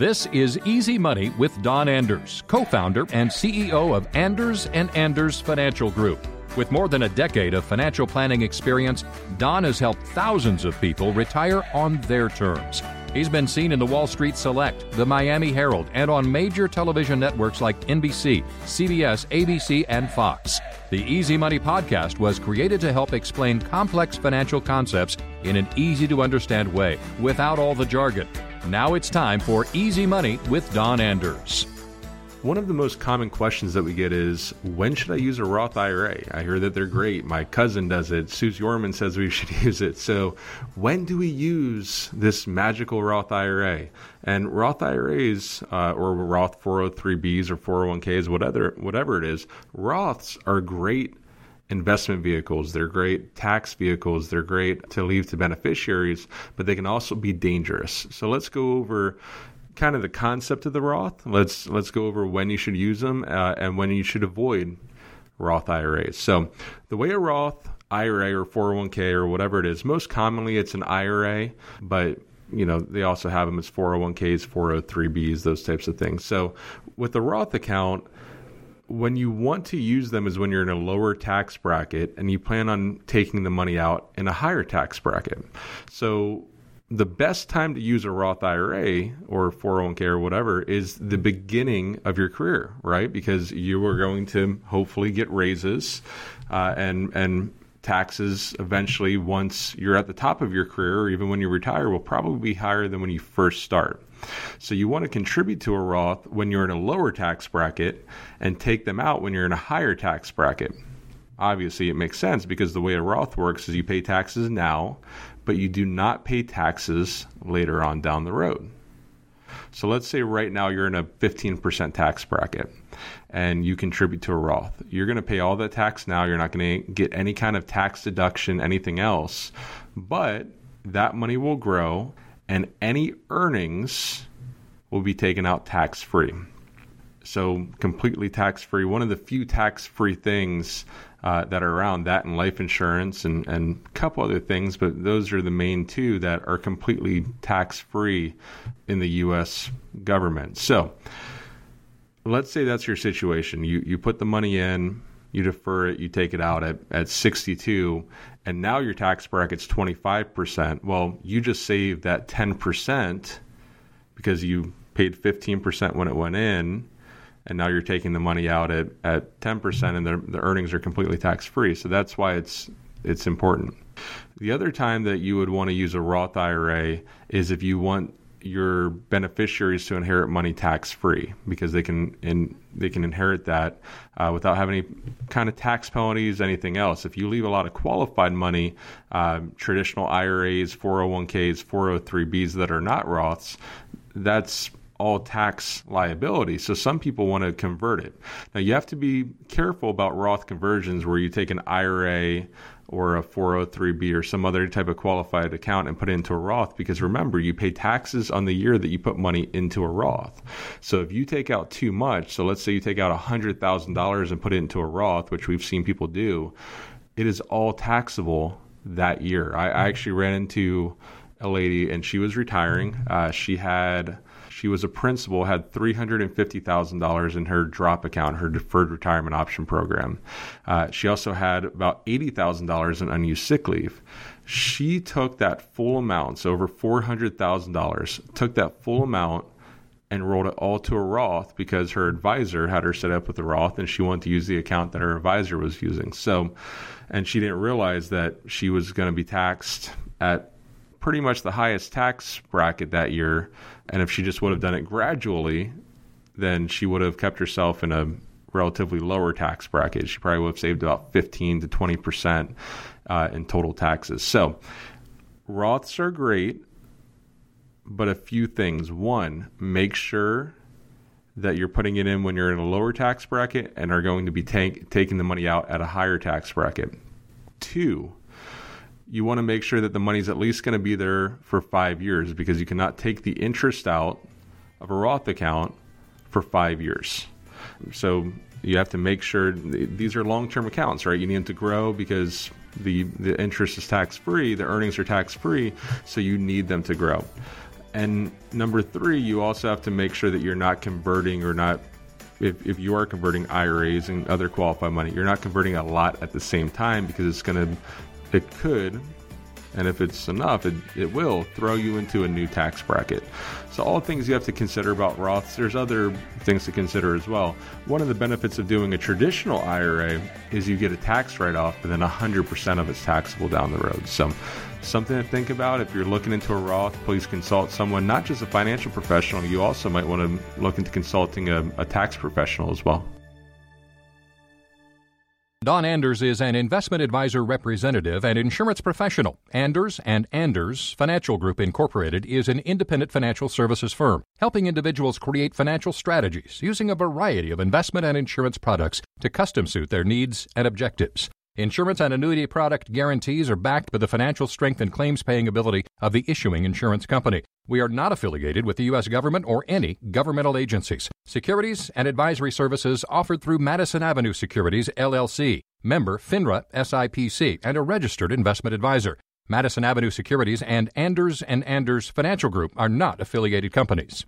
This is Easy Money with Don Anders, co-founder and CEO of Anders and Anders Financial Group. With more than a decade of financial planning experience, Don has helped thousands of people retire on their terms. He's been seen in the Wall Street Select, the Miami Herald, and on major television networks like NBC, CBS, ABC, and Fox. The Easy Money podcast was created to help explain complex financial concepts in an easy to understand way without all the jargon. Now it's time for Easy Money with Don Anders. One of the most common questions that we get is when should I use a Roth IRA? I hear that they're great. My cousin does it. Suze Orman says we should use it. So, when do we use this magical Roth IRA? And Roth IRAs uh, or Roth 403bs or 401ks, whatever whatever it is, Roths are great investment vehicles. They're great tax vehicles. They're great to leave to beneficiaries, but they can also be dangerous. So let's go over kind of the concept of the Roth. Let's let's go over when you should use them uh, and when you should avoid Roth IRAs. So the way a Roth IRA or 401k or whatever it is, most commonly it's an IRA, but you know they also have them as 401ks, 403bs, those types of things. So with the Roth account when you want to use them is when you're in a lower tax bracket and you plan on taking the money out in a higher tax bracket. So the best time to use a Roth IRA or 401k or whatever is the beginning of your career, right? Because you are going to hopefully get raises uh, and and taxes eventually once you're at the top of your career or even when you retire will probably be higher than when you first start. So you want to contribute to a Roth when you're in a lower tax bracket and take them out when you're in a higher tax bracket. Obviously, it makes sense because the way a Roth works is you pay taxes now, but you do not pay taxes later on down the road. So let's say right now you're in a 15% tax bracket and you contribute to a Roth. You're going to pay all that tax now. You're not going to get any kind of tax deduction, anything else, but that money will grow and any earnings will be taken out tax free. So, completely tax free. One of the few tax free things uh, that are around that and life insurance and, and a couple other things, but those are the main two that are completely tax free in the U.S. government. So, let's say that's your situation. You, you put the money in, you defer it, you take it out at, at 62, and now your tax bracket's 25%. Well, you just saved that 10% because you paid 15% when it went in, and now you're taking the money out at, at 10%, and the, the earnings are completely tax free. So that's why it's it's important. The other time that you would want to use a Roth IRA is if you want your beneficiaries to inherit money tax free because they can in, they can inherit that uh, without having any kind of tax penalties, anything else. If you leave a lot of qualified money, uh, traditional IRAs, 401ks, 403bs that are not Roths, that's all tax liability. So some people want to convert it. Now you have to be careful about Roth conversions where you take an IRA or a 403b or some other type of qualified account and put it into a Roth because remember you pay taxes on the year that you put money into a Roth. So if you take out too much, so let's say you take out $100,000 and put it into a Roth, which we've seen people do, it is all taxable that year. I, I actually ran into a lady and she was retiring. Uh, she had she was a principal, had $350,000 in her drop account, her deferred retirement option program. Uh, she also had about $80,000 in unused sick leave. She took that full amount, so over $400,000, took that full amount and rolled it all to a Roth because her advisor had her set up with a Roth and she wanted to use the account that her advisor was using. So, and she didn't realize that she was going to be taxed at pretty much the highest tax bracket that year. And if she just would have done it gradually, then she would have kept herself in a relatively lower tax bracket. She probably would have saved about 15 to 20 percent uh, in total taxes. So, Roths are great, but a few things. One, make sure that you're putting it in when you're in a lower tax bracket and are going to be take, taking the money out at a higher tax bracket. Two, you want to make sure that the money's at least going to be there for five years because you cannot take the interest out of a Roth account for five years. So you have to make sure these are long-term accounts, right? You need them to grow because the the interest is tax free, the earnings are tax free, so you need them to grow. And number three, you also have to make sure that you're not converting or not if, if you are converting IRAs and other qualified money, you're not converting a lot at the same time because it's going to, it could and if it's enough, it, it will throw you into a new tax bracket. So, all things you have to consider about Roths. There's other things to consider as well. One of the benefits of doing a traditional IRA is you get a tax write off, but then 100% of it's taxable down the road. So, something to think about. If you're looking into a Roth, please consult someone, not just a financial professional. You also might want to look into consulting a, a tax professional as well. Don Anders is an investment advisor representative and insurance professional. Anders and Anders Financial Group Incorporated is an independent financial services firm helping individuals create financial strategies using a variety of investment and insurance products to custom suit their needs and objectives. Insurance and annuity product guarantees are backed by the financial strength and claims paying ability of the issuing insurance company. We are not affiliated with the U.S. government or any governmental agencies. Securities and advisory services offered through Madison Avenue Securities, LLC, member FINRA SIPC, and a registered investment advisor. Madison Avenue Securities and Anders and Anders Financial Group are not affiliated companies.